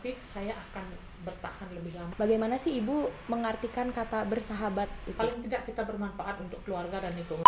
tapi saya akan bertahan lebih lama. Bagaimana sih Ibu mengartikan kata bersahabat itu? Paling tidak kita bermanfaat untuk keluarga dan lingkungan.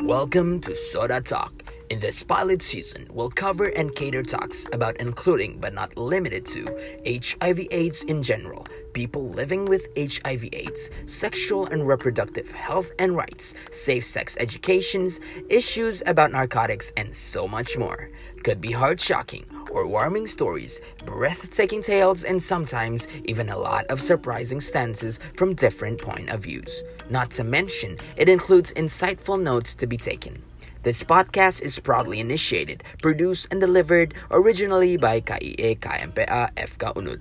Welcome to Soda Talk. In this pilot season, we'll cover and cater talks about including but not limited to HIV/AIDS in general, people living with HIV/AIDS, sexual and reproductive health and rights, safe sex educations, issues about narcotics, and so much more. Could be heart shocking or warming stories, breathtaking tales, and sometimes even a lot of surprising stances from different point of views. Not to mention, it includes insightful notes to be taken. This podcast is proudly initiated, produced, and delivered originally by KIE KMPA FK UNUD.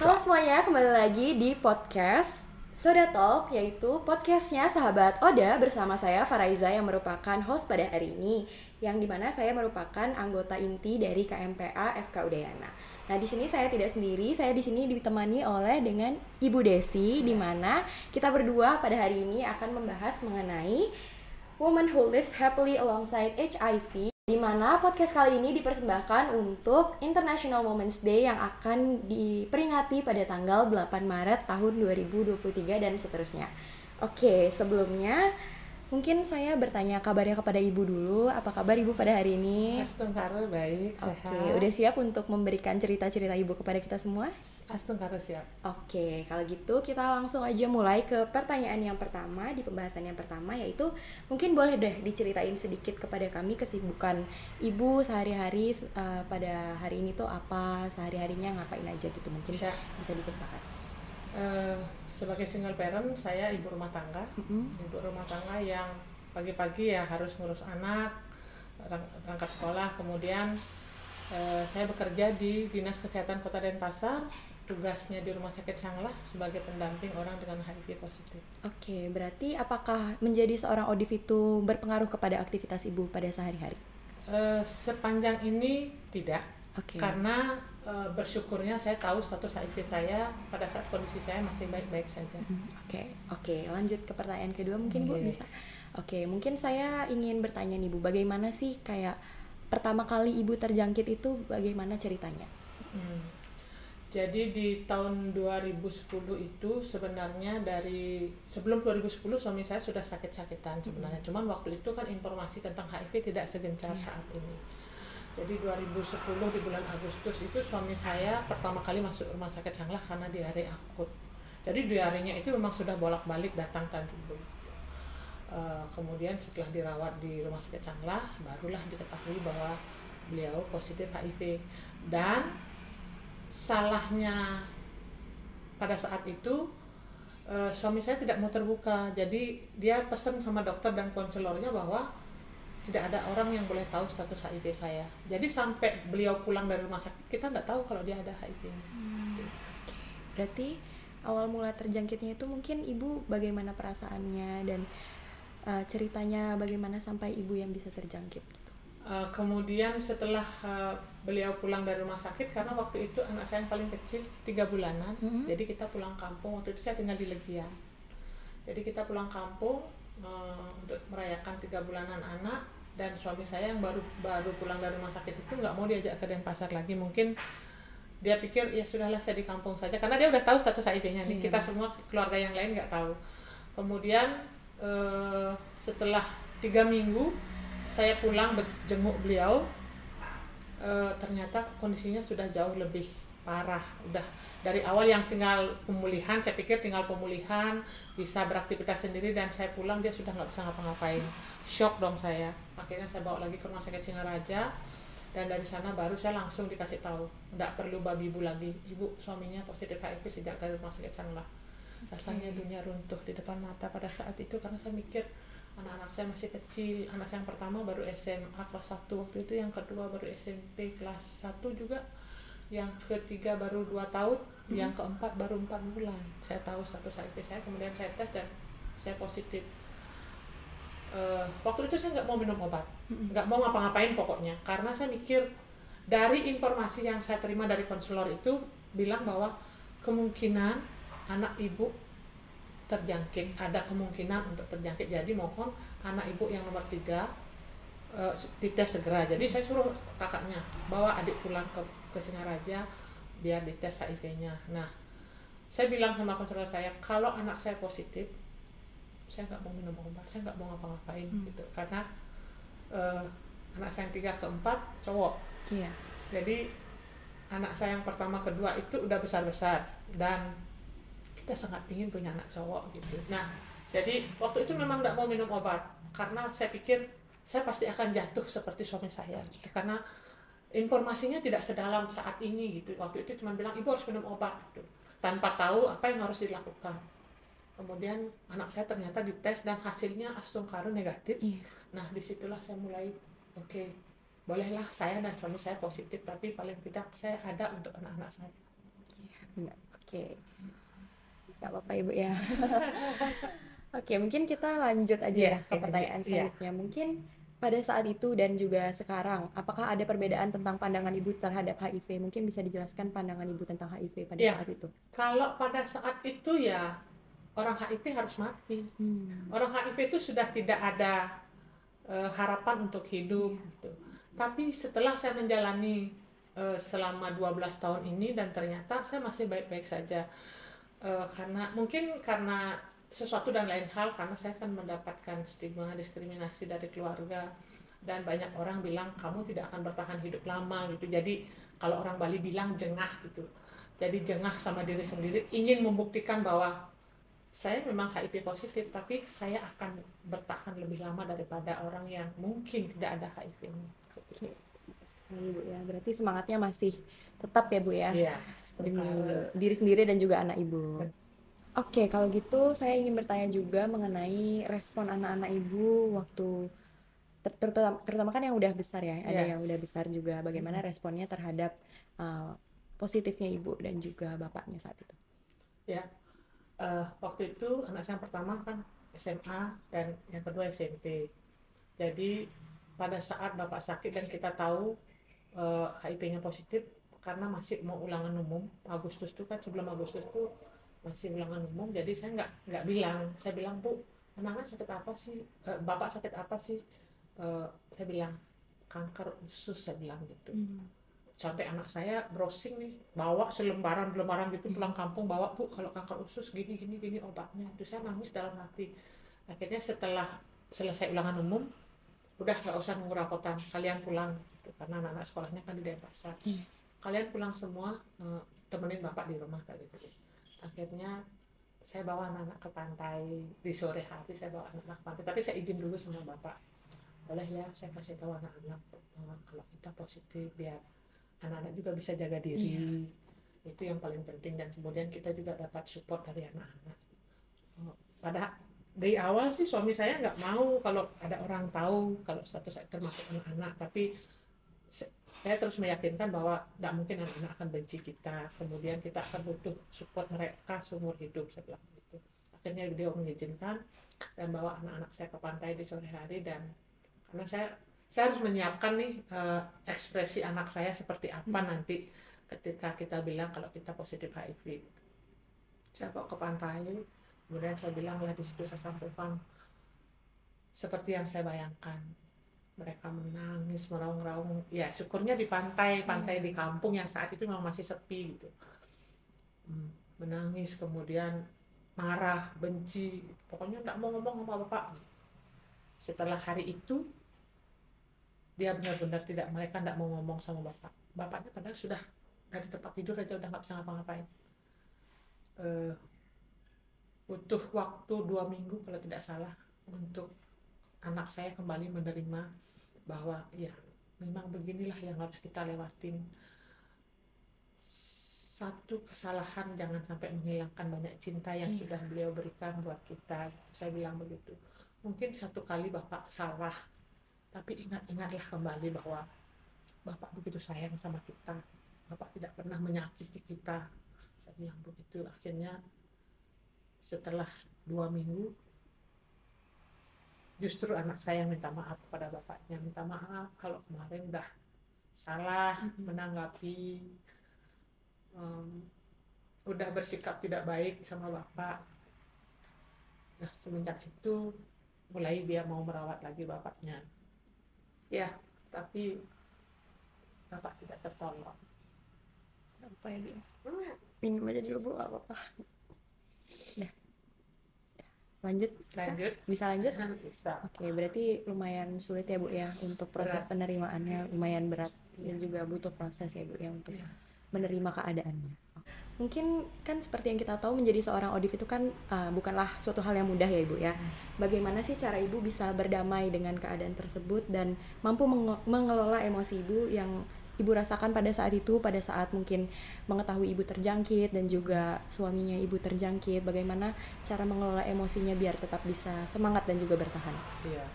Halo semuanya, kembali lagi di podcast Soda Talk, yaitu podcastnya sahabat Oda bersama saya Faraiza yang merupakan host pada hari ini, yang di mana saya merupakan anggota inti dari KMPA FK Udayana. Nah di sini saya tidak sendiri, saya di sini ditemani oleh dengan Ibu Desi, di mana kita berdua pada hari ini akan membahas mengenai Woman Who Lives Happily Alongside HIV di mana podcast kali ini dipersembahkan untuk International Women's Day yang akan diperingati pada tanggal 8 Maret tahun 2023 dan seterusnya. Oke, sebelumnya mungkin saya bertanya kabarnya kepada Ibu dulu. Apa kabar Ibu pada hari ini? Astungkara baik, sehat. Oke, udah siap untuk memberikan cerita-cerita Ibu kepada kita semua? Astungkara siap. Oke, kalau gitu kita langsung aja mulai ke pertanyaan yang pertama di pembahasan yang pertama yaitu mungkin boleh deh diceritain sedikit kepada kami kesibukan ibu sehari-hari uh, pada hari ini tuh apa sehari-harinya ngapain aja gitu mungkin Ya. bisa diceritakan. Eh, sebagai single parent, saya ibu rumah tangga. Mm-mm. Ibu rumah tangga yang pagi-pagi ya harus ngurus anak, berang- berangkat sekolah, kemudian eh, saya bekerja di Dinas Kesehatan Kota Denpasar, tugasnya di Rumah Sakit Sanglah sebagai pendamping orang dengan HIV positif. Oke, berarti apakah menjadi seorang ODIV itu berpengaruh kepada aktivitas ibu pada sehari-hari? Eh, sepanjang ini tidak, Oke. karena eh, bersyukurnya saya tahu status HIV saya pada saat kondisi saya masih baik-baik saja. Hmm, Oke, oke. Lanjut ke pertanyaan kedua mungkin Bu Yes. bisa. Oke, mungkin saya ingin bertanya nih Bu, bagaimana sih kayak pertama kali Ibu terjangkit itu bagaimana ceritanya? Hmm. Jadi di tahun 2010 itu sebenarnya dari sebelum 2010 suami saya sudah sakit-sakitan sebenarnya. Cuman waktu itu kan informasi tentang HIV tidak segencar saat ini. Jadi 2010 di bulan Agustus itu suami saya pertama kali masuk rumah sakit Sanglah karena diare akut. Jadi diarenya itu memang sudah bolak-balik datang dan dulu. Eh, kemudian setelah dirawat di rumah sakit Sanglah barulah diketahui bahwa beliau positif HIV dan salahnya pada saat itu eh, suami saya tidak mau terbuka. Jadi dia pesan sama dokter dan konselornya bahwa tidak ada orang yang boleh tahu status HIV saya. Jadi sampai beliau pulang dari rumah sakit kita nggak tahu kalau dia ada HIV Berarti awal mula terjangkitnya itu mungkin Ibu bagaimana perasaannya dan uh, ceritanya bagaimana sampai Ibu yang bisa terjangkit gitu. Eh, kemudian setelah eh, beliau pulang dari rumah sakit karena waktu itu anak saya yang paling kecil tiga bulanan. Mhm. jadi kita pulang kampung waktu itu saya tinggal di Legian. Jadi kita pulang kampung eh, untuk merayakan tiga bulanan anak dan suami saya yang baru baru pulang dari rumah sakit itu nggak mau diajak ke Denpasar lagi. Mungkin dia pikir ya sudahlah saya di kampung saja. Karena dia udah tahu status HIV-nya nih. Iya. kita semua keluarga yang lain nggak tahu. Kemudian eh, setelah tiga minggu saya pulang berjenguk beliau eh, ternyata kondisinya sudah jauh lebih parah. Udah dari awal yang tinggal pemulihan saya pikir tinggal pemulihan bisa beraktivitas sendiri dan saya pulang dia sudah nggak bisa ngapa-ngapain. Shock dong saya. Akhirnya saya bawa lagi ke rumah sakit Singaraja dan dari sana baru saya langsung dikasih tahu nggak perlu babi ibu lagi. Ibu suaminya positif HIV sejak dari rumah sakit Sanglah rasanya dunia runtuh di depan mata pada saat itu karena saya mikir anak-anak saya masih kecil anak saya yang pertama baru SMA kelas 1 waktu itu yang kedua baru SMP kelas 1 juga yang ketiga baru 2 tahun yang keempat baru 4 bulan. Saya tahu status HIV saya kemudian saya tes dan saya positif. Eh, waktu itu saya nggak mau minum obat nggak mau ngapa-ngapain pokoknya karena saya mikir dari informasi yang saya terima dari konselor itu bilang bahwa kemungkinan anak ibu terjangkit ada kemungkinan untuk terjangkit. Jadi mohon anak ibu yang nomor tiga uh, dites segera. Jadi saya suruh kakaknya bawa adik pulang ke ke Singaraja biar dites HIV-nya. Nah saya bilang sama konselor saya kalau anak saya positif saya nggak mau minum obat saya nggak mau ngapa-ngapain hmm. gitu. Karena uh, anak saya yang tiga keempat cowok. Iya. jadi anak saya yang pertama kedua itu udah besar besar dan kita sangat ingin punya anak cowok gitu. Nah jadi waktu itu memang tidak mau minum obat karena saya pikir saya pasti akan jatuh seperti suami saya gitu. karena informasinya tidak sedalam saat ini gitu. Waktu itu cuma bilang ibu harus minum obat gitu. Tanpa tahu apa yang harus dilakukan. Kemudian anak saya ternyata dites dan hasilnya asam karu negatif. Iya. nah di situlah saya mulai oke okay, bolehlah saya dan suami saya positif tapi paling tidak saya ada untuk anak-anak saya. Iya, oke. okay nggak apa-apa ibu ya oke mungkin kita lanjut aja yeah, ya ke pertanyaan yeah. selanjutnya mungkin pada saat itu dan juga sekarang apakah ada perbedaan tentang pandangan ibu terhadap HIV mungkin bisa dijelaskan pandangan ibu tentang HIV pada yeah. saat itu kalau pada saat itu ya orang HIV harus mati hmm. orang HIV itu sudah tidak ada uh, harapan untuk hidup yeah. gitu. tapi setelah saya menjalani uh, selama 12 tahun ini dan ternyata saya masih baik-baik saja uh, karena mungkin karena sesuatu dan lain hal karena saya akan mendapatkan stigma diskriminasi dari keluarga. Dan banyak orang bilang kamu tidak akan bertahan hidup lama gitu. Jadi kalau orang Bali bilang jengah gitu. Jadi jengah sama diri sendiri ingin membuktikan bahwa saya memang HIV positif tapi saya akan bertahan lebih lama daripada orang yang mungkin tidak ada HIV-nya. Sekali bu ya. Berarti semangatnya masih tetap ya Bu ya. Iya. Demi diri sendiri dan juga anak Ibu. Oke, kalau gitu saya ingin bertanya juga mengenai respon anak-anak Ibu waktu terutama, terutama kan yang udah besar ya, ada yeah. yang udah besar juga. Bagaimana responnya terhadap uh, positifnya Ibu dan juga bapaknya saat itu? Ya, uh, waktu itu anak saya yang pertama kan SMA dan yang kedua SMP. Jadi pada saat bapak sakit dan kita tahu uh, HIV-nya positif, karena masih mau ulangan umum. Agustus itu kan sebelum Agustus itu masih ulangan umum jadi saya nggak nggak bilang. Saya bilang bu anak-anak sakit apa sih? E, bapak sakit apa sih? E, saya bilang kanker usus saya bilang gitu. Hmm. sampai anak saya browsing nih bawa selembaran lembaran gitu hmm. pulang kampung bawa bu kalau kanker usus gini gini gini obatnya. Itu saya nangis dalam hati. Akhirnya setelah selesai ulangan umum udah nggak usah nunggu rapotan kalian pulang gitu. karena anak-anak sekolahnya kan di Denpasar. Hmm. Kalian pulang semua uh, temenin bapak di rumah tadi gitu. akhirnya saya bawa anak-anak ke pantai di sore hari saya bawa anak-anak ke pantai. Tapi saya izin dulu sama bapak. Boleh ya saya kasih tahu anak-anak uh, kalau kita positif biar anak-anak juga bisa jaga diri. Iya. itu yang paling penting. Dan kemudian kita juga dapat support dari anak-anak. Uh, pada dari awal sih suami saya nggak mau kalau ada orang tahu kalau status saya termasuk anak-anak tapi saya terus meyakinkan bahwa tidak mungkin anak-anak akan benci kita. Kemudian kita akan butuh support mereka seumur hidup saya bilang gitu. Akhirnya beliau mengizinkan dan bawa anak-anak saya ke pantai di sore hari dan karena saya saya harus menyiapkan nih uh, ekspresi anak saya seperti apa hmm. nanti ketika kita bilang kalau kita positif HIV saya bawa ke pantai kemudian saya bilang lah di situ saya sampaikan. Seperti yang saya bayangkan mereka menangis meraung-raung. Ya syukurnya di pantai pantai hmm. di kampung yang saat itu memang masih sepi gitu. Hmm, menangis kemudian marah benci pokoknya tidak mau ngomong sama bapak. Setelah hari itu dia benar-benar tidak mereka tidak mau ngomong sama bapak. Bapaknya padahal sudah dari tempat tidur aja udah nggak bisa ngapa-ngapain. Uh, butuh waktu dua minggu kalau tidak salah untuk anak saya kembali menerima bahwa ya memang beginilah yang harus kita lewatin. Satu kesalahan jangan sampai menghilangkan banyak cinta yang hmm. sudah beliau berikan buat kita. Saya bilang begitu. Mungkin satu kali bapak salah tapi ingat-ingatlah kembali bahwa bapak begitu sayang sama kita. Bapak tidak pernah menyakiti kita. Saya bilang begitu. Akhirnya setelah dua minggu justru anak saya yang minta maaf kepada bapaknya. Minta maaf kalau kemarin udah salah menanggapi um, udah bersikap tidak baik sama bapak. Nah semenjak itu mulai dia mau merawat lagi bapaknya. Ya tapi bapak tidak tertolong. Apa ya dia minum aja dulu bu. Apa-apa. Dah. Lanjut bisa? lanjut bisa lanjut bisa Oke, berarti lumayan sulit ya Bu ya untuk proses Berat. penerimaannya lumayan berat dan juga butuh proses ya Bu ya untuk Iya. menerima keadaannya. Mungkin kan seperti yang kita tahu menjadi seorang audif itu kan uh, bukanlah suatu hal yang mudah ya Ibu ya. Bagaimana sih cara Ibu bisa berdamai dengan keadaan tersebut dan mampu menge- mengelola emosi Ibu yang Ibu rasakan pada saat itu, pada saat mungkin mengetahui Ibu terjangkit dan juga suaminya Ibu terjangkit, bagaimana cara mengelola emosinya biar tetap bisa semangat dan juga bertahan? Iya.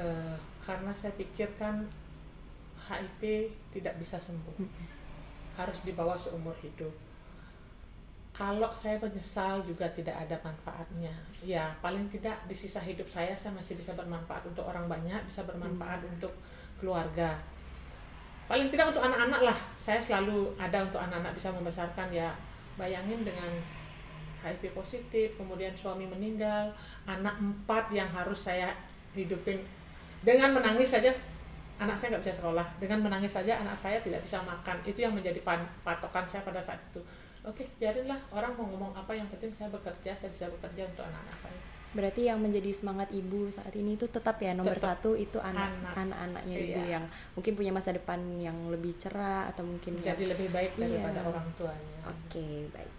Eh, karena saya pikirkan HIV tidak bisa sembuh. Harus dibawa seumur hidup. Kalau saya menyesal juga tidak ada manfaatnya. Ya, paling tidak di sisa hidup saya saya masih bisa bermanfaat untuk orang banyak, bisa bermanfaat untuk keluarga. Paling tidak untuk anak-anak lah. Saya selalu ada untuk anak-anak bisa membesarkan. Ya. Bayangin dengan HIV positif, kemudian suami meninggal, anak empat yang harus saya hidupin. Dengan menangis saja anak saya nggak bisa sekolah. Dengan menangis saja anak saya tidak bisa makan. Itu yang menjadi patokan saya pada saat itu. Oke biarinlah orang mau ngomong apa yang penting saya bekerja saya bisa bekerja untuk anak-anak saya Berarti yang menjadi semangat ibu saat ini itu tetap ya nomor Tetap. satu itu anak Anak. anak-anaknya ibu Iya. yang mungkin punya masa depan yang lebih cerah atau mungkin menjadi lebih baik daripada Iya. orang tuanya Oke, baik.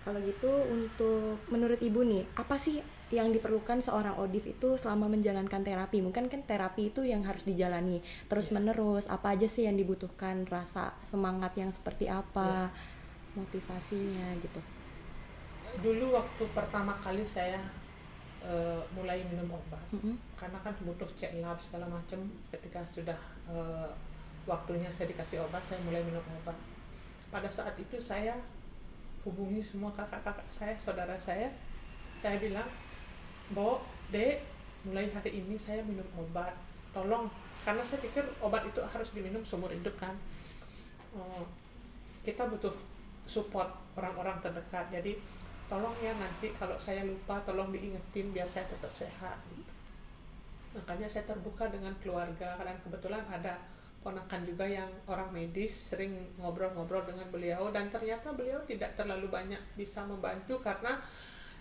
Kalau gitu untuk menurut Ibu nih, apa sih yang diperlukan seorang audif itu selama menjalankan terapi? Mungkin kan terapi itu yang harus dijalani terus-menerus. Apa aja sih yang dibutuhkan? Rasa semangat yang seperti apa? Motivasinya gitu. dulu waktu pertama kali saya eh, mulai minum obat. Mm-mm. karena kan butuh cek lab segala macam ketika sudah eh, waktunya saya dikasih obat saya mulai minum obat. Pada saat itu saya hubungi semua kakak-kakak saya saudara saya. Saya bilang Bo, Dek, mulai hari ini saya minum obat. Tolong. Karena saya pikir obat itu harus diminum seumur hidup kan. Oh, kita butuh support orang-orang terdekat. Jadi tolong ya nanti kalau saya lupa tolong diingetin biar saya tetap sehat gitu. makanya saya terbuka dengan keluarga dan kebetulan ada ponakan juga yang orang medis sering ngobrol-ngobrol dengan beliau dan ternyata beliau tidak terlalu banyak bisa membantu karena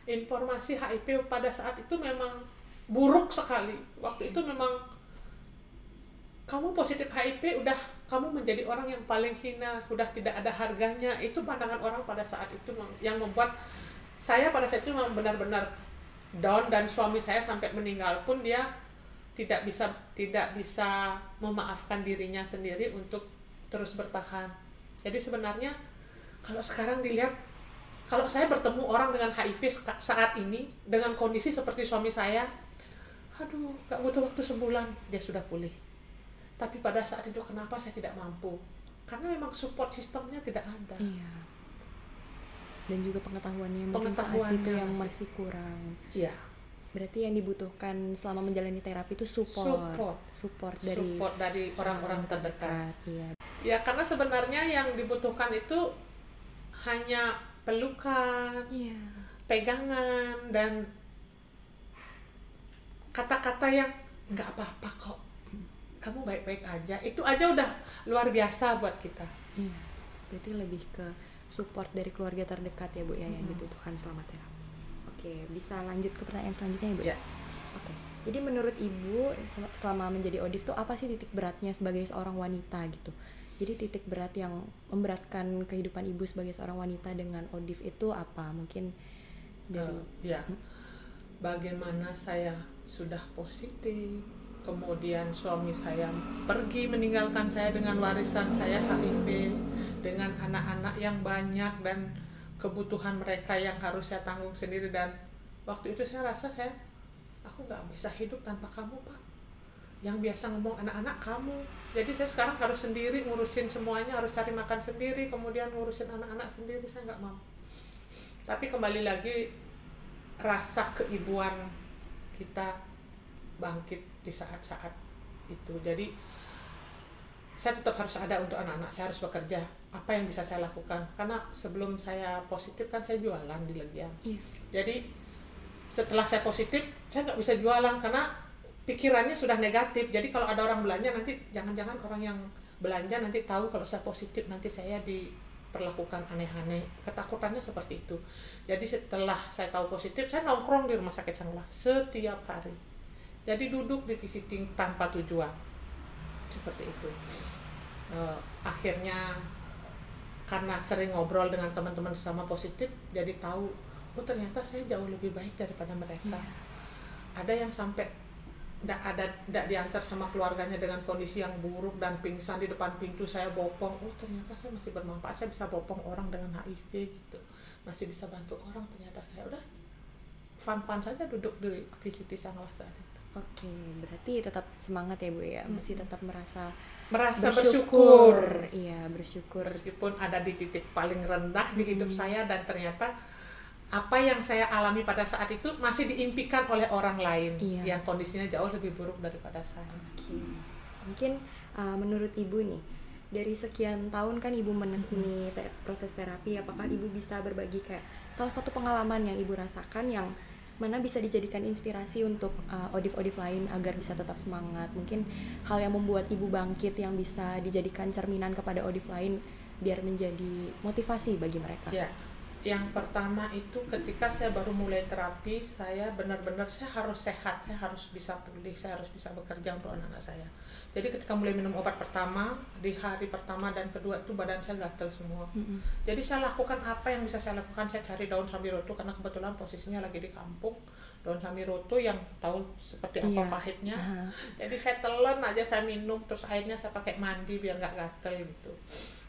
informasi HIV pada saat itu memang buruk sekali waktu itu memang kamu positif HIV udah kamu menjadi orang yang paling hina udah tidak ada harganya itu pandangan orang pada saat itu yang membuat saya pada saat itu memang benar-benar down dan suami saya sampai meninggal pun dia tidak bisa tidak bisa memaafkan dirinya sendiri untuk terus bertahan. Jadi sebenarnya kalau sekarang dilihat kalau saya bertemu orang dengan HIV saat ini dengan kondisi seperti suami saya aduh gak butuh waktu sebulan dia sudah pulih. Tapi pada saat itu kenapa saya tidak mampu? Karena memang support sistemnya tidak ada. Iya. Dan juga pengetahuannya mungkin saat itu yang masih- masih kurang. iya Berarti yang dibutuhkan selama menjalani terapi itu support. Support. Support dari support dari orang-orang terdekat Iya. ya karena sebenarnya yang dibutuhkan itu hanya pelukan Iya. pegangan dan kata-kata yang nggak apa-apa kok kamu baik-baik aja itu aja udah luar biasa buat kita Iya. Berarti lebih ke support dari keluarga terdekat ya Bu ya yang Mhm. dibutuhkan selama terapi. Oke, bisa lanjut ke pertanyaan selanjutnya ya Bu? Ya. Oke. Jadi menurut Ibu sel- selama menjadi audif tuh apa sih titik beratnya sebagai seorang wanita gitu? Jadi titik berat yang memberatkan kehidupan Ibu sebagai seorang wanita dengan audif itu apa? Mungkin dari Eh, ya bagaimana saya sudah positif kemudian suami saya pergi meninggalkan saya dengan warisan saya HIV dengan anak-anak yang banyak dan kebutuhan mereka yang harus saya tanggung sendiri. Dan waktu itu saya rasa saya aku nggak bisa hidup tanpa kamu pak. Yang biasa ngomong anak-anak kamu. Jadi saya sekarang harus sendiri ngurusin semuanya harus cari makan sendiri kemudian ngurusin anak-anak sendiri saya nggak mampu tapi kembali lagi rasa keibuan kita bangkit di saat-saat itu. Jadi saya tetap harus ada untuk anak-anak. Saya harus bekerja. Apa yang bisa saya lakukan? Karena sebelum saya positif kan saya jualan di Legian. Iya. jadi setelah saya positif saya nggak bisa jualan karena pikirannya sudah negatif. Jadi kalau ada orang belanja nanti jangan-jangan orang yang belanja nanti tahu kalau saya positif nanti saya diperlakukan aneh-aneh. Ketakutannya seperti itu. Jadi setelah saya tahu positif saya nongkrong di rumah sakit Sanglah setiap hari jadi duduk di visiting tanpa tujuan. Seperti itu. Eh, akhirnya karena sering ngobrol dengan teman-teman sama positif jadi tahu oh ternyata saya jauh lebih baik daripada mereka. Iya. ada yang sampai tidak ada tidak diantar sama keluarganya dengan kondisi yang buruk dan pingsan di depan pintu saya bopong oh ternyata saya masih bermanfaat saya bisa bopong orang dengan HIV gitu. Masih bisa bantu orang ternyata saya. Udah fun-fun saja duduk di Sanglah saat itu Oke, berarti tetap semangat ya Bu ya, masih tetap merasa merasa bersyukur. bersyukur Iya, bersyukur. meskipun ada di titik paling rendah di hidup Hmm. saya dan ternyata apa yang saya alami pada saat itu masih diimpikan oleh orang lain Iya. yang kondisinya jauh lebih buruk daripada saya. Oke. Mungkin uh, menurut Ibu nih, dari sekian tahun kan Ibu menekuni te- proses terapi, apakah Ibu bisa berbagi kayak salah satu pengalaman yang Ibu rasakan yang mana bisa dijadikan inspirasi untuk uh, odif-odif lain agar bisa tetap semangat. Mungkin hal yang membuat Ibu bangkit yang bisa dijadikan cerminan kepada odif lain biar menjadi motivasi bagi mereka. Ya, yang pertama itu ketika saya baru mulai terapi, saya benar-benar saya harus sehat, saya harus bisa pulih, saya harus bisa bekerja untuk anak-anak saya. Jadi ketika mulai minum obat pertama, di hari pertama dan kedua itu badan saya gatel semua. Mm-mm. Jadi saya lakukan apa yang bisa saya lakukan, saya cari daun sambiroto karena kebetulan posisinya lagi di kampung. Daun sambiroto yang tahu seperti apa Iya. pahitnya. Aha. Jadi saya telan aja saya minum terus akhirnya saya pakai mandi biar nggak gatel gitu.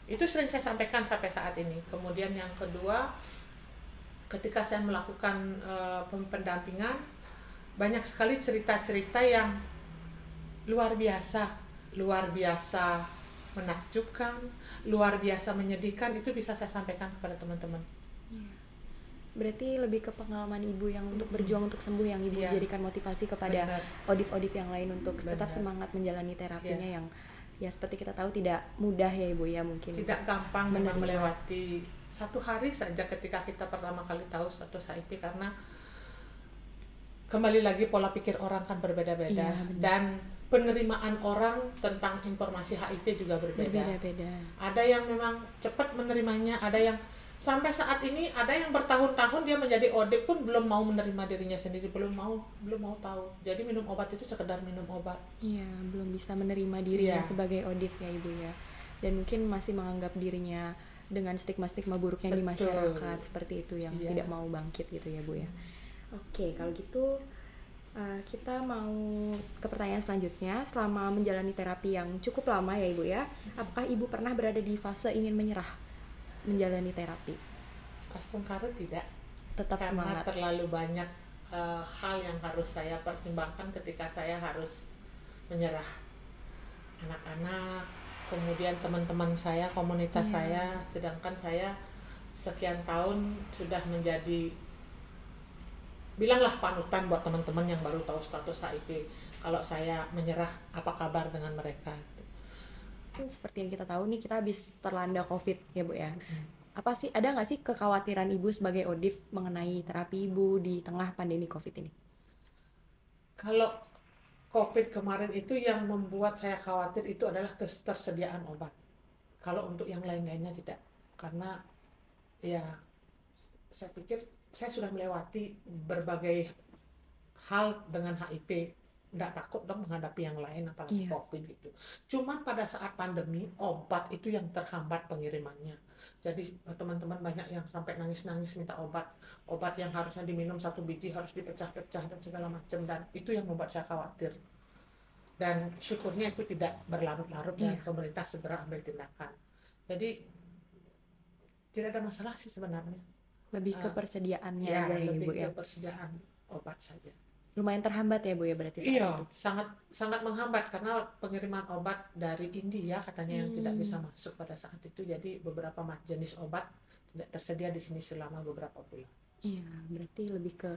Itu sering saya sampaikan sampai saat ini. Kemudian yang kedua, ketika saya melakukan pem- pendampingan, banyak sekali cerita-cerita yang luar biasa, luar biasa menakjubkan, luar biasa menyedihkan. Itu bisa saya sampaikan kepada teman-teman. Iya. Berarti lebih ke pengalaman ibu yang untuk berjuang untuk sembuh yang ibu Iya. jadikan motivasi kepada odif-odif yang lain untuk tetap Benar. semangat menjalani terapinya Iya. yang ya seperti kita tahu tidak mudah ya ibu ya mungkin. tidak gampang memang menerima. melewati satu hari saja ketika kita pertama kali tahu status HIV karena kembali lagi pola pikir orang kan berbeda-beda Iya, benar. dan penerimaan orang tentang informasi HIV juga berbeda. Berbeda-beda. Ada yang memang cepat menerimanya, ada yang sampai saat ini ada yang bertahun-tahun dia menjadi ODP pun belum mau menerima dirinya sendiri, belum mau belum mau tahu. Jadi minum obat itu sekedar minum obat. Iya, belum bisa menerima dirinya Iya. sebagai odif ya ibu ya. Dan mungkin masih menganggap dirinya dengan stigma-stigma buruk yang di Betul. masyarakat seperti itu yang Iya. tidak mau bangkit gitu ya bu ya. Oke, kalau gitu uh, kita mau ke pertanyaan selanjutnya. Selama menjalani terapi yang cukup lama ya ibu ya, apakah ibu pernah berada di fase ingin menyerah menjalani terapi? Sementara tidak. Tetap karena semangat. terlalu banyak eh, hal yang harus saya pertimbangkan ketika saya harus menyerah anak-anak kemudian teman-teman saya komunitas Iya. saya sedangkan saya sekian tahun sudah menjadi bilanglah panutan buat teman-teman yang baru tahu status HIV kalau saya menyerah apa kabar dengan mereka. Kan seperti yang kita tahu nih kita habis terlanda covid ya bu ya. Apa sih ada nggak sih kekhawatiran ibu sebagai odif mengenai terapi ibu di tengah pandemi covid ini? Kalau COVID kemarin itu yang membuat saya khawatir itu adalah ketersediaan obat. Kalau untuk yang lain-lainnya tidak, karena ya saya pikir saya sudah melewati berbagai hal dengan HIV, nggak takut dong menghadapi yang lain apalagi Iya. COVID gitu. Cuman pada saat pandemi obat itu yang terhambat pengirimannya. Jadi eh, teman-teman banyak yang sampai nangis-nangis minta obat obat yang harusnya diminum satu biji harus dipecah-pecah dan segala macam dan itu yang membuat saya khawatir dan syukurnya itu tidak berlarut-larut dan Iya. pemerintah segera ambil tindakan jadi tidak ada masalah sih sebenarnya lebih ke Ah, persediaannya ya aja ya lebih ibu ya ke persediaan obat saja lumayan terhambat ya bu ya berarti saat iya itu sangat sangat menghambat karena pengiriman obat dari India katanya yang tidak Hmm. bisa masuk pada saat itu jadi beberapa jenis obat tidak tersedia di sini selama beberapa bulan iya berarti lebih ke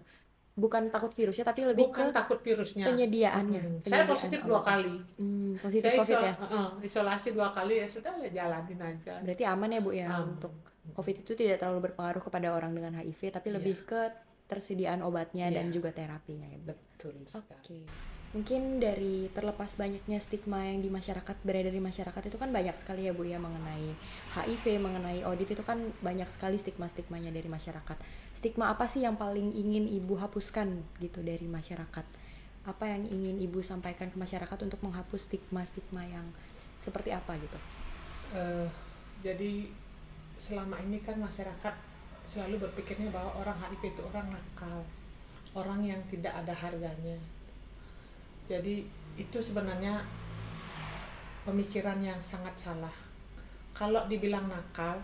bukan takut virusnya tapi lebih bukan ke takut virusnya penyediaannya, Hmm. saya penyediaan positif dua obat. kali hmm, positif saya covid iso- ya Heeh, isolasi dua kali ya sudah ya jalanin aja berarti aman ya bu ya Aman. untuk covid itu tidak terlalu berpengaruh kepada orang dengan HIV tapi Iya. lebih ke ketersediaan obatnya dan Iya. juga terapinya ya betul Oke. sekali Mungkin dari terlepas banyaknya stigma yang di masyarakat beredar di masyarakat itu kan banyak sekali ya Bu ya mengenai HIV, mengenai ODIV itu kan banyak sekali stigma-stigmanya dari masyarakat. Stigma apa sih yang paling ingin Ibu hapuskan gitu dari masyarakat? Apa yang ingin Ibu sampaikan ke masyarakat untuk menghapus stigma-stigma yang seperti apa gitu? Eh, jadi selama ini kan masyarakat selalu berpikirnya bahwa orang HIV itu orang nakal, orang yang tidak ada harganya. Jadi itu sebenarnya pemikiran yang sangat salah. Kalau dibilang nakal,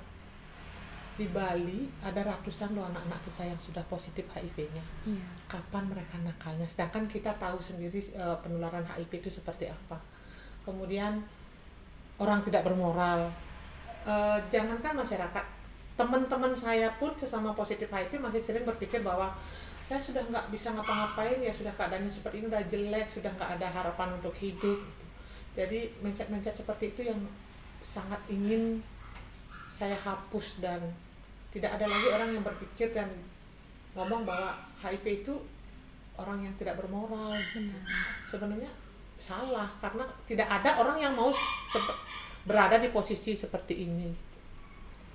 di Bali ada ratusan loh anak-anak kita yang sudah positif HIV-nya. Iya. Kapan mereka nakalnya? Sedangkan kita tahu sendiri eh, penularan HIV itu seperti apa. Kemudian orang tidak bermoral. Eh, jangankan masyarakat, teman-teman saya pun sesama positif HIV masih sering berpikir bahwa saya sudah nggak bisa ngapa-ngapain ya sudah keadaannya seperti ini udah jelek sudah nggak ada harapan untuk hidup. Jadi mencet-mencet seperti itu yang sangat ingin saya hapus dan tidak ada lagi orang yang berpikir dan ngomong bahwa HIV itu orang yang tidak bermoral. Sebenarnya salah karena tidak ada orang yang mau berada di posisi seperti ini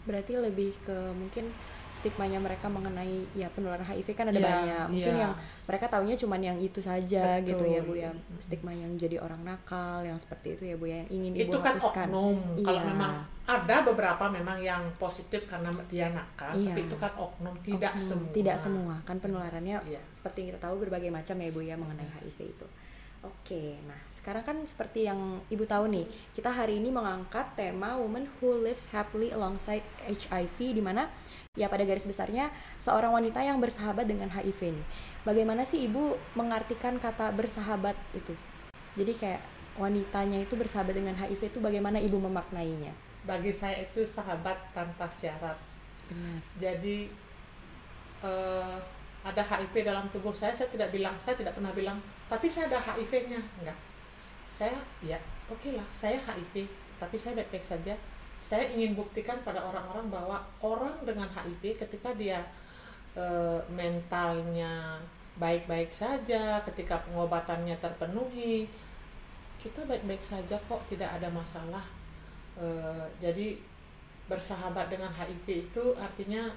Berarti lebih ke mungkin stigmanya mereka mengenai ya penularan HIV kan ada Iya, banyak. Mungkin iya. yang mereka taunya cuman yang itu saja gitu ya Bu Betul. ya. Stigma yang jadi orang nakal yang seperti itu ya Bu ya yang ingin Ibu itu kan hapuskan. oknum kalau Iya. memang ada beberapa memang yang positif karena dia nakal Iya. tapi itu kan oknum tidak Oknum, semua Tidak semua kan penularannya Iya. seperti yang kita tahu berbagai macam ya Bu ya mengenai HIV itu. Oke, nah sekarang kan seperti yang Ibu tahu nih, kita hari ini mengangkat tema Women Who Lives Happily Alongside HIV di mana ya pada garis besarnya seorang wanita yang bersahabat dengan HIV nih. Bagaimana sih Ibu mengartikan kata bersahabat itu? Jadi kayak wanitanya itu bersahabat dengan HIV itu bagaimana Ibu memaknainya? bagi saya itu sahabat tanpa syarat Benar. jadi eh, ada HIV dalam tubuh saya saya tidak bilang saya tidak pernah bilang tapi saya ada HIV-nya enggak. Saya ya oke lah. Saya HIV tapi saya baik-baik saja. Saya ingin buktikan pada orang-orang bahwa orang dengan HIV ketika dia eh, mentalnya baik-baik saja ketika pengobatannya terpenuhi kita baik-baik saja kok tidak ada masalah. Eh, jadi bersahabat dengan HIV itu artinya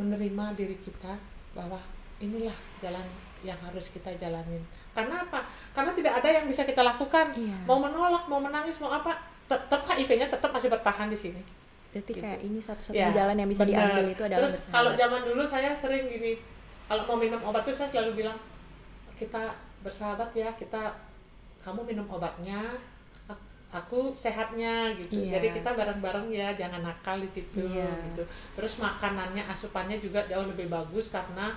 menerima diri kita bahwa inilah jalan yang harus kita jalanin. Karena apa? Karena tidak ada yang bisa kita lakukan. Iya. Mau menolak, mau menangis, mau apa, tetap HIV-nya tetap masih bertahan di sini. Berarti Gitu. kayak ini satu-satunya Ya, jalan yang bisa benar. diambil itu adalah Terus bersahabat. kalau zaman dulu saya sering gini, kalau mau minum obat tuh saya selalu bilang kita bersahabat ya, kita kamu minum obatnya, ak- aku sehatnya gitu. Iya. Jadi kita bareng-bareng ya, jangan nakal di situ Iya. gitu. Terus makanannya, asupannya juga jauh lebih bagus karena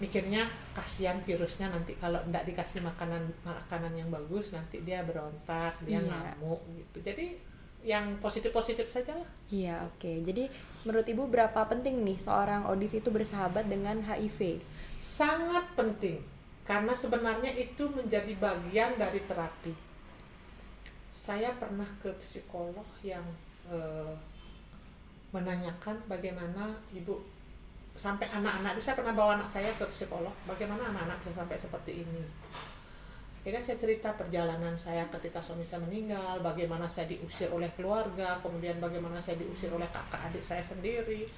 mikirnya kasihan virusnya nanti kalau tidak dikasih makanan makanan yang bagus nanti dia berontak, dia Iya. ngamuk gitu. Jadi yang positif-positif saja lah. Iya, oke. Jadi menurut Ibu berapa penting nih seorang ODIV itu bersahabat dengan HIV? sangat penting karena sebenarnya itu menjadi bagian dari terapi. Saya pernah ke psikolog yang eh, menanyakan bagaimana ibu sampai anak-anak saya pernah bawa anak saya ke psikolog bagaimana anak-anak bisa sampai seperti ini akhirnya saya cerita perjalanan saya ketika suami saya meninggal bagaimana saya diusir oleh keluarga kemudian bagaimana saya diusir oleh kakak adik saya sendiri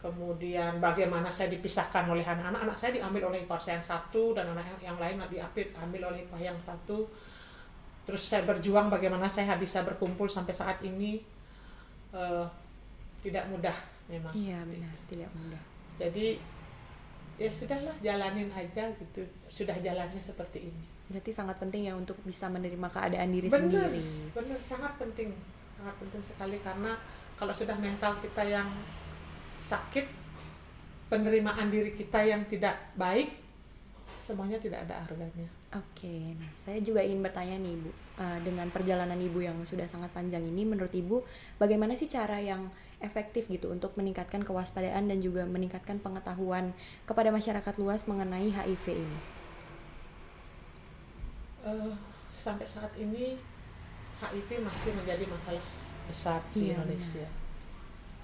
kemudian bagaimana saya dipisahkan oleh anak-anak anak saya diambil oleh ipar saya yang satu dan anak yang, lain diambil oleh ipar yang satu terus saya berjuang bagaimana saya bisa berkumpul sampai saat ini Eh, tidak mudah memang Iya, benar, itu. tidak mudah. Jadi ya sudahlah jalanin aja gitu. Sudah jalannya seperti ini. Berarti sangat penting ya untuk bisa menerima keadaan diri benar sendiri. benar. Sangat penting. Sangat penting sekali karena kalau sudah mental kita yang sakit penerimaan diri kita yang tidak baik semuanya tidak ada harganya Oke, nah saya juga ingin bertanya nih Ibu, Eh, dengan perjalanan Ibu yang sudah sangat panjang ini, menurut Ibu bagaimana sih cara yang efektif gitu untuk meningkatkan kewaspadaan dan juga meningkatkan pengetahuan kepada masyarakat luas mengenai HIV ini? Eh, sampai saat ini HIV masih menjadi masalah besar di Iya, Indonesia.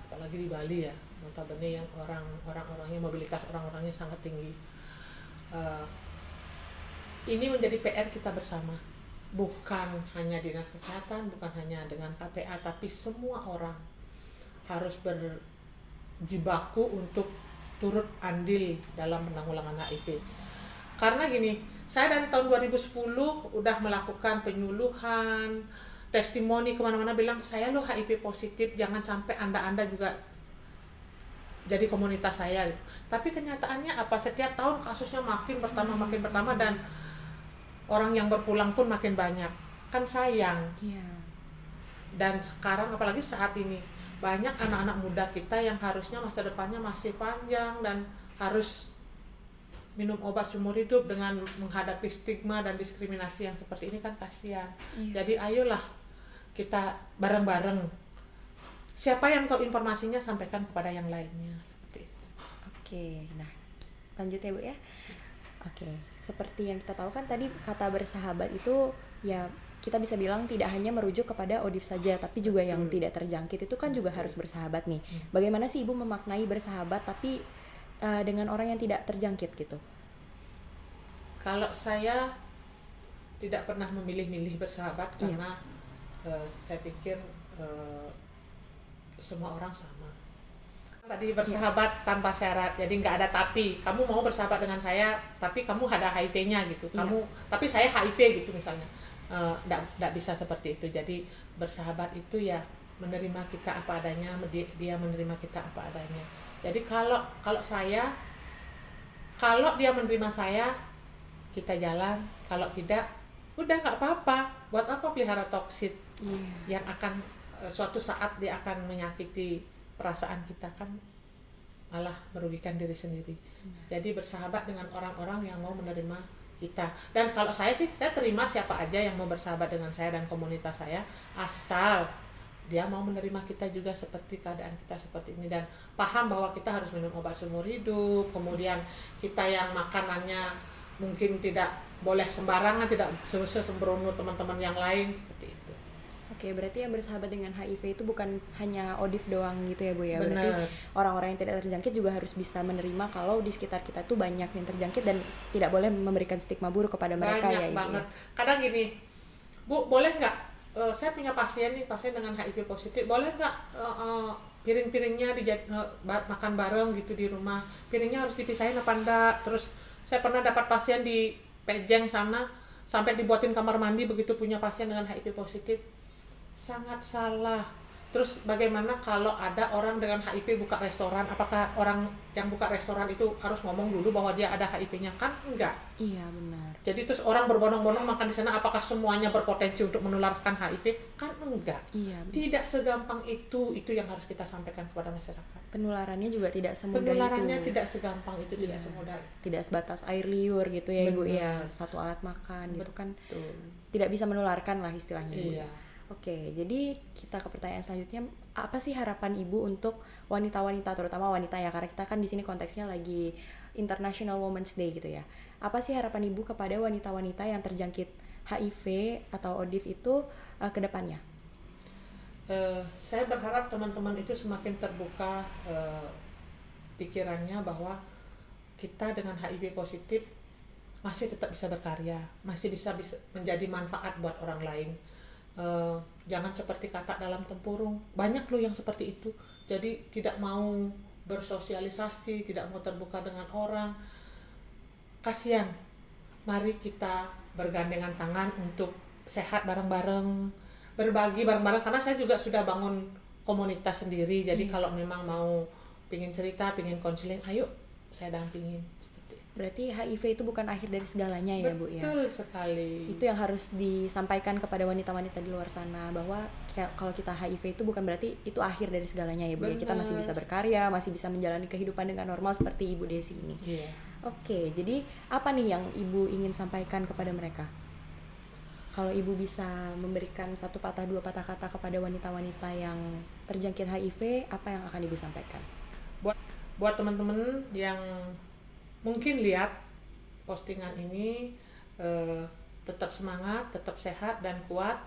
apalagi di Bali ya notabene yang orang orang orangnya mobilitas orang orangnya sangat tinggi. Eh, ini menjadi PR kita bersama. Bukan hanya dinas kesehatan bukan hanya dengan KPA tapi semua orang harus berjibaku untuk turut andil dalam penanggulangan HIV karena gini saya dari tahun 2010 udah melakukan penyuluhan testimoni ke mana-mana bilang saya lo HIV positif jangan sampai anda-anda juga jadi komunitas saya. Tapi kenyataannya apa? Setiap tahun kasusnya makin bertambah makin bertambah dan orang yang berpulang pun makin banyak. Kan sayang. Iya. dan sekarang apalagi saat ini banyak anak-anak muda kita yang harusnya masa depannya masih panjang dan harus minum obat seumur hidup dengan menghadapi stigma dan diskriminasi yang seperti ini kan kasihan. Iya. Jadi ayolah kita bareng-bareng. Siapa yang tahu informasinya sampaikan kepada yang lainnya seperti itu. Oke, nah lanjut ya bu ya. Oke, seperti yang kita tahu kan tadi kata bersahabat itu ya kita bisa bilang tidak hanya merujuk kepada Odif saja, tapi juga yang tidak terjangkit itu kan juga harus bersahabat nih. Hmm. Bagaimana sih ibu memaknai bersahabat tapi eh, dengan orang yang tidak terjangkit gitu? Kalau saya tidak pernah memilih-milih bersahabat Iya. karena eh, saya pikir eh, semua orang sama. Tadi bersahabat tanpa syarat, jadi nggak ada tapi. Kamu mau bersahabat dengan saya, tapi kamu ada HIV-nya gitu. Iya. Kamu, tapi saya HIV gitu misalnya. Eh, Nggak nggak bisa seperti itu. Jadi bersahabat itu ya menerima kita apa adanya, dia- menerima kita apa adanya. Jadi kalau kalau saya, kalau dia menerima saya, kita jalan. Kalau tidak, udah nggak apa-apa. Buat apa pelihara toksit? Iya. yang akan eh, suatu saat dia akan menyakiti perasaan kita kan malah merugikan diri sendiri. Jadi bersahabat dengan orang-orang yang mau menerima kita. Dan kalau saya sih saya terima siapa aja yang mau bersahabat dengan saya dan komunitas saya asal dia mau menerima kita juga seperti keadaan kita seperti ini dan paham bahwa kita harus minum obat seumur hidup. Kemudian kita yang makanannya mungkin tidak boleh sembarangan, tidak sembrono teman-teman yang lain seperti itu. Oke, berarti yang bersahabat dengan HIV itu bukan hanya Odif doang gitu ya Bu ya. Berarti Benar. orang-orang yang tidak terjangkit juga harus bisa menerima kalau di sekitar kita tuh banyak yang terjangkit dan tidak boleh memberikan stigma buruk kepada mereka banyak ya Ibu. banget kadang gini bu boleh nggak eh, saya punya pasien nih pasien dengan HIV positif boleh nggak eh, eh, piring-piringnya ba- makan bareng gitu di rumah piringnya harus dipisahin apa enggak terus saya pernah dapat pasien di Pejeng sana sampai dibuatin kamar mandi begitu punya pasien dengan HIV positif sangat salah terus bagaimana kalau ada orang dengan HIV buka restoran apakah orang yang buka restoran itu harus ngomong dulu bahwa dia ada HIV-nya kan enggak Iya benar. jadi terus orang berbondong-bondong makan di sana apakah semuanya berpotensi untuk menularkan HIV? Kan enggak. Iya. benar. Tidak segampang itu, itu yang harus kita sampaikan kepada masyarakat. Penularannya juga tidak semudah Penularannya itu. tidak segampang itu, tidak Iya. semudah itu. Tidak sebatas air liur gitu ya Ibu ya. Benar. Satu alat makan gitu kan Betul. tidak bisa menularkan lah istilahnya Ibu. Oke, jadi kita ke pertanyaan selanjutnya, apa sih harapan ibu untuk wanita-wanita, terutama wanita ya, karena kita kan di sini konteksnya lagi International Women's Day gitu ya. Apa sih harapan ibu kepada wanita-wanita yang terjangkit HIV atau ODIF itu eh, ke depannya? Eh, saya berharap teman-teman itu semakin terbuka eh, pikirannya bahwa kita dengan HIV positif masih tetap bisa berkarya, masih bisa, bisa menjadi manfaat buat orang lain. Eh, jangan seperti kata dalam tempurung, banyak loh yang seperti itu. Jadi tidak mau bersosialisasi, tidak mau terbuka dengan orang. Kasihan. Mari kita bergandengan tangan untuk sehat bareng-bareng, berbagi bareng-bareng karena saya juga sudah bangun komunitas sendiri. Jadi kalau memang mau pingin cerita, pingin konseling, ayo saya dampingin. Berarti HIV itu bukan akhir dari segalanya ya Bu ya? Betul sekali. Itu yang harus disampaikan kepada wanita-wanita di luar sana bahwa kalau kita HIV itu bukan berarti itu akhir dari segalanya ya Bu ya. Kita masih bisa berkarya, masih bisa menjalani kehidupan dengan normal seperti Ibu Desi ini. Iya. Oke, jadi apa nih yang ibu ingin sampaikan kepada mereka? Kalau ibu bisa memberikan satu patah dua patah kata kepada wanita-wanita yang terjangkit HIV, apa yang akan ibu sampaikan? buat buat teman-teman yang mungkin lihat postingan ini eh, tetap semangat, tetap sehat dan kuat.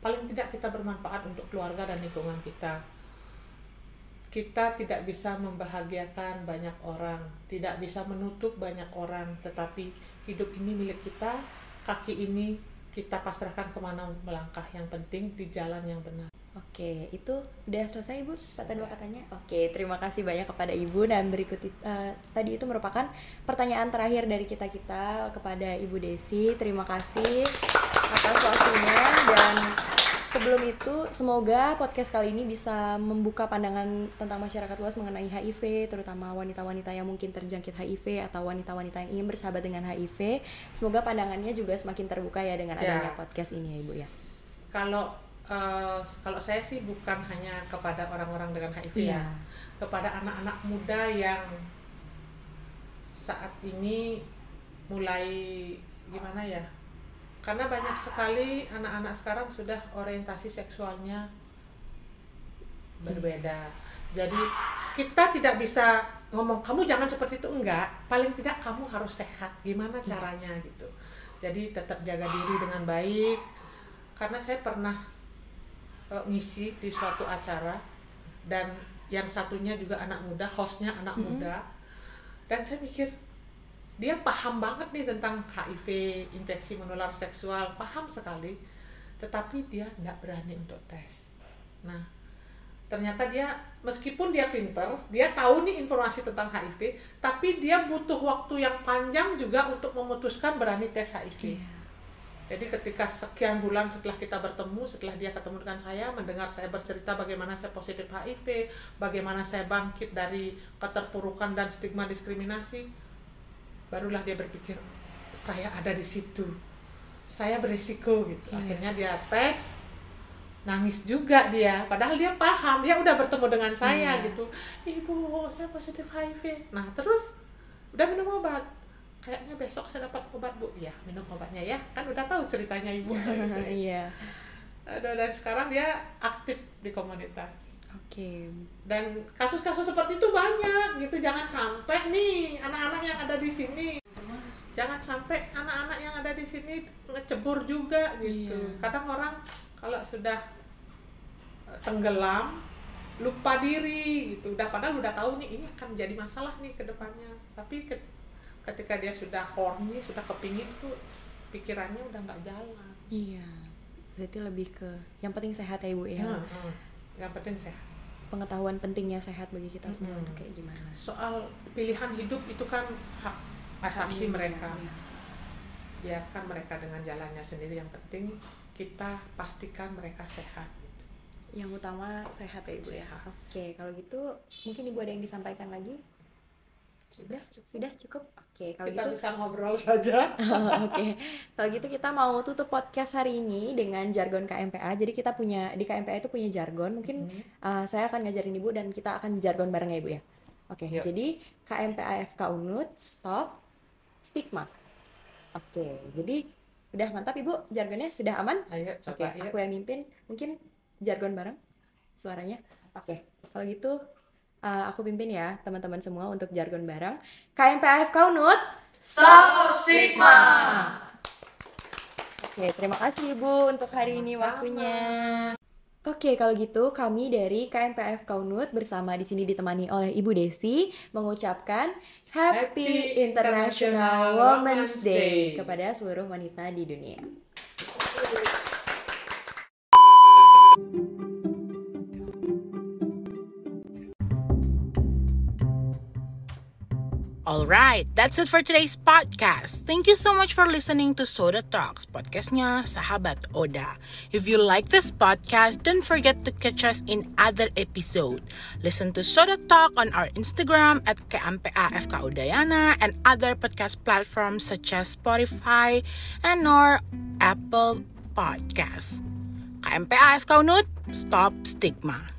Paling tidak kita bermanfaat untuk keluarga dan lingkungan kita. kita tidak bisa membahagiakan banyak orang, tidak bisa menutup banyak orang, tetapi hidup ini milik kita, kaki ini kita pasrahkan ke mana melangkah. Yang penting di jalan yang benar. Oke, itu udah selesai Ibu sepatah dua katanya. Oke, terima kasih banyak kepada Ibu dan berikut eh, tadi itu merupakan pertanyaan terakhir dari kita-kita kepada Ibu Desi. Terima kasih atas waktunya dan sebelum itu semoga podcast kali ini bisa membuka pandangan tentang masyarakat luas mengenai HIV, terutama wanita-wanita yang mungkin terjangkit HIV atau wanita-wanita yang ingin bersahabat dengan HIV. Semoga pandangannya juga semakin terbuka ya dengan Ya. adanya podcast ini ya Ibu ya. Kalau eh, kalau saya sih bukan hanya kepada orang-orang dengan HIV Iya. ya, kepada anak-anak muda yang saat ini mulai gimana ya? Karena banyak sekali anak-anak sekarang sudah orientasi seksualnya berbeda. Jadi kita tidak bisa ngomong kamu jangan seperti itu enggak. Paling tidak kamu harus sehat. Gimana caranya gitu. Jadi tetap jaga diri dengan baik. Karena saya pernah eh, ngisi di suatu acara dan yang satunya juga anak muda, hostnya anak muda. Dan saya mikir dia paham banget nih tentang HIV, infeksi menular seksual, paham sekali. Tetapi dia nggak berani untuk tes. Nah, ternyata dia meskipun dia pinter, dia tahu nih informasi tentang HIV, tapi dia butuh waktu yang panjang juga untuk memutuskan berani tes HIV. Jadi ketika sekian bulan setelah kita bertemu, setelah dia ketemu dengan saya, mendengar saya bercerita bagaimana saya positif HIV, bagaimana saya bangkit dari keterpurukan dan stigma diskriminasi, barulah dia berpikir saya ada di situ, saya beresiko gitu. Iya. Akhirnya dia tes, nangis juga dia, padahal dia paham, dia udah bertemu dengan saya Iya. gitu. Ibu, saya positif HIV. Nah terus udah minum obat. Kayaknya besok saya dapat obat bu, ya minum obatnya ya, kan udah tahu ceritanya ibu. gitu. Iya. Aduh, dan sekarang dia aktif di komunitas Oke. dan kasus-kasus seperti itu banyak gitu jangan sampai nih anak-anak yang ada di sini jangan sampai anak-anak yang ada di sini ngecebur juga gitu Iya. kadang orang kalau sudah eh, tenggelam lupa diri gitu udah padahal udah tahu nih ini akan jadi masalah nih ke depannya tapi ke- ketika dia sudah horny sudah kepingin tuh pikirannya udah nggak jalan Iya. Berarti lebih ke yang penting sehat ya Ibu ya. Ya, eh, yang penting sehat Pengetahuan pentingnya sehat bagi kita semua tuh kayak gimana. soal pilihan hidup itu kan hak asasi mereka iya. biarkan mereka dengan jalannya sendiri yang penting kita pastikan mereka sehat gitu. Yang utama sehat ya Ibu ya. Oke, kalau gitu mungkin Ibu ada yang disampaikan lagi? Sudah, sudah cukup. Oke, kalau kita gitu bisa ngobrol saja Oke, kalau gitu kita mau tutup podcast hari ini dengan jargon KMPA. Jadi kita punya di KMPA itu punya jargon. Mungkin uh, saya akan ngajarin ibu dan kita akan jargon bareng ya ibu ya. Oke, Yuk. jadi KMPA FK Unut stop stigma. Oke, jadi udah mantap ibu jargonnya sudah aman. ayo Oke, coba ya aku yang mimpin. Mungkin jargon bareng suaranya. Oke, kalau gitu uh, aku pimpin ya teman-teman semua untuk jargon bareng. KMPAFK Unut, Stop stigma. Oke, terima kasih Ibu untuk hari ini waktunya. Oke, kalau gitu kami dari KMPF Kaunut bersama di sini ditemani oleh Ibu Desi mengucapkan Happy Happy International Women's Day. kepada seluruh wanita di dunia. All right, that's it for today's podcast. Thank you so much for listening to Soda Talks, podcastnya Sahabat Oda. If you like this podcast, don't forget to catch us in other episode. Listen to Soda Talk on our Instagram at KMPAFK Udayana and other podcast platforms such as Spotify and or Apple Podcasts. KMPAFK Unut, stop stigma.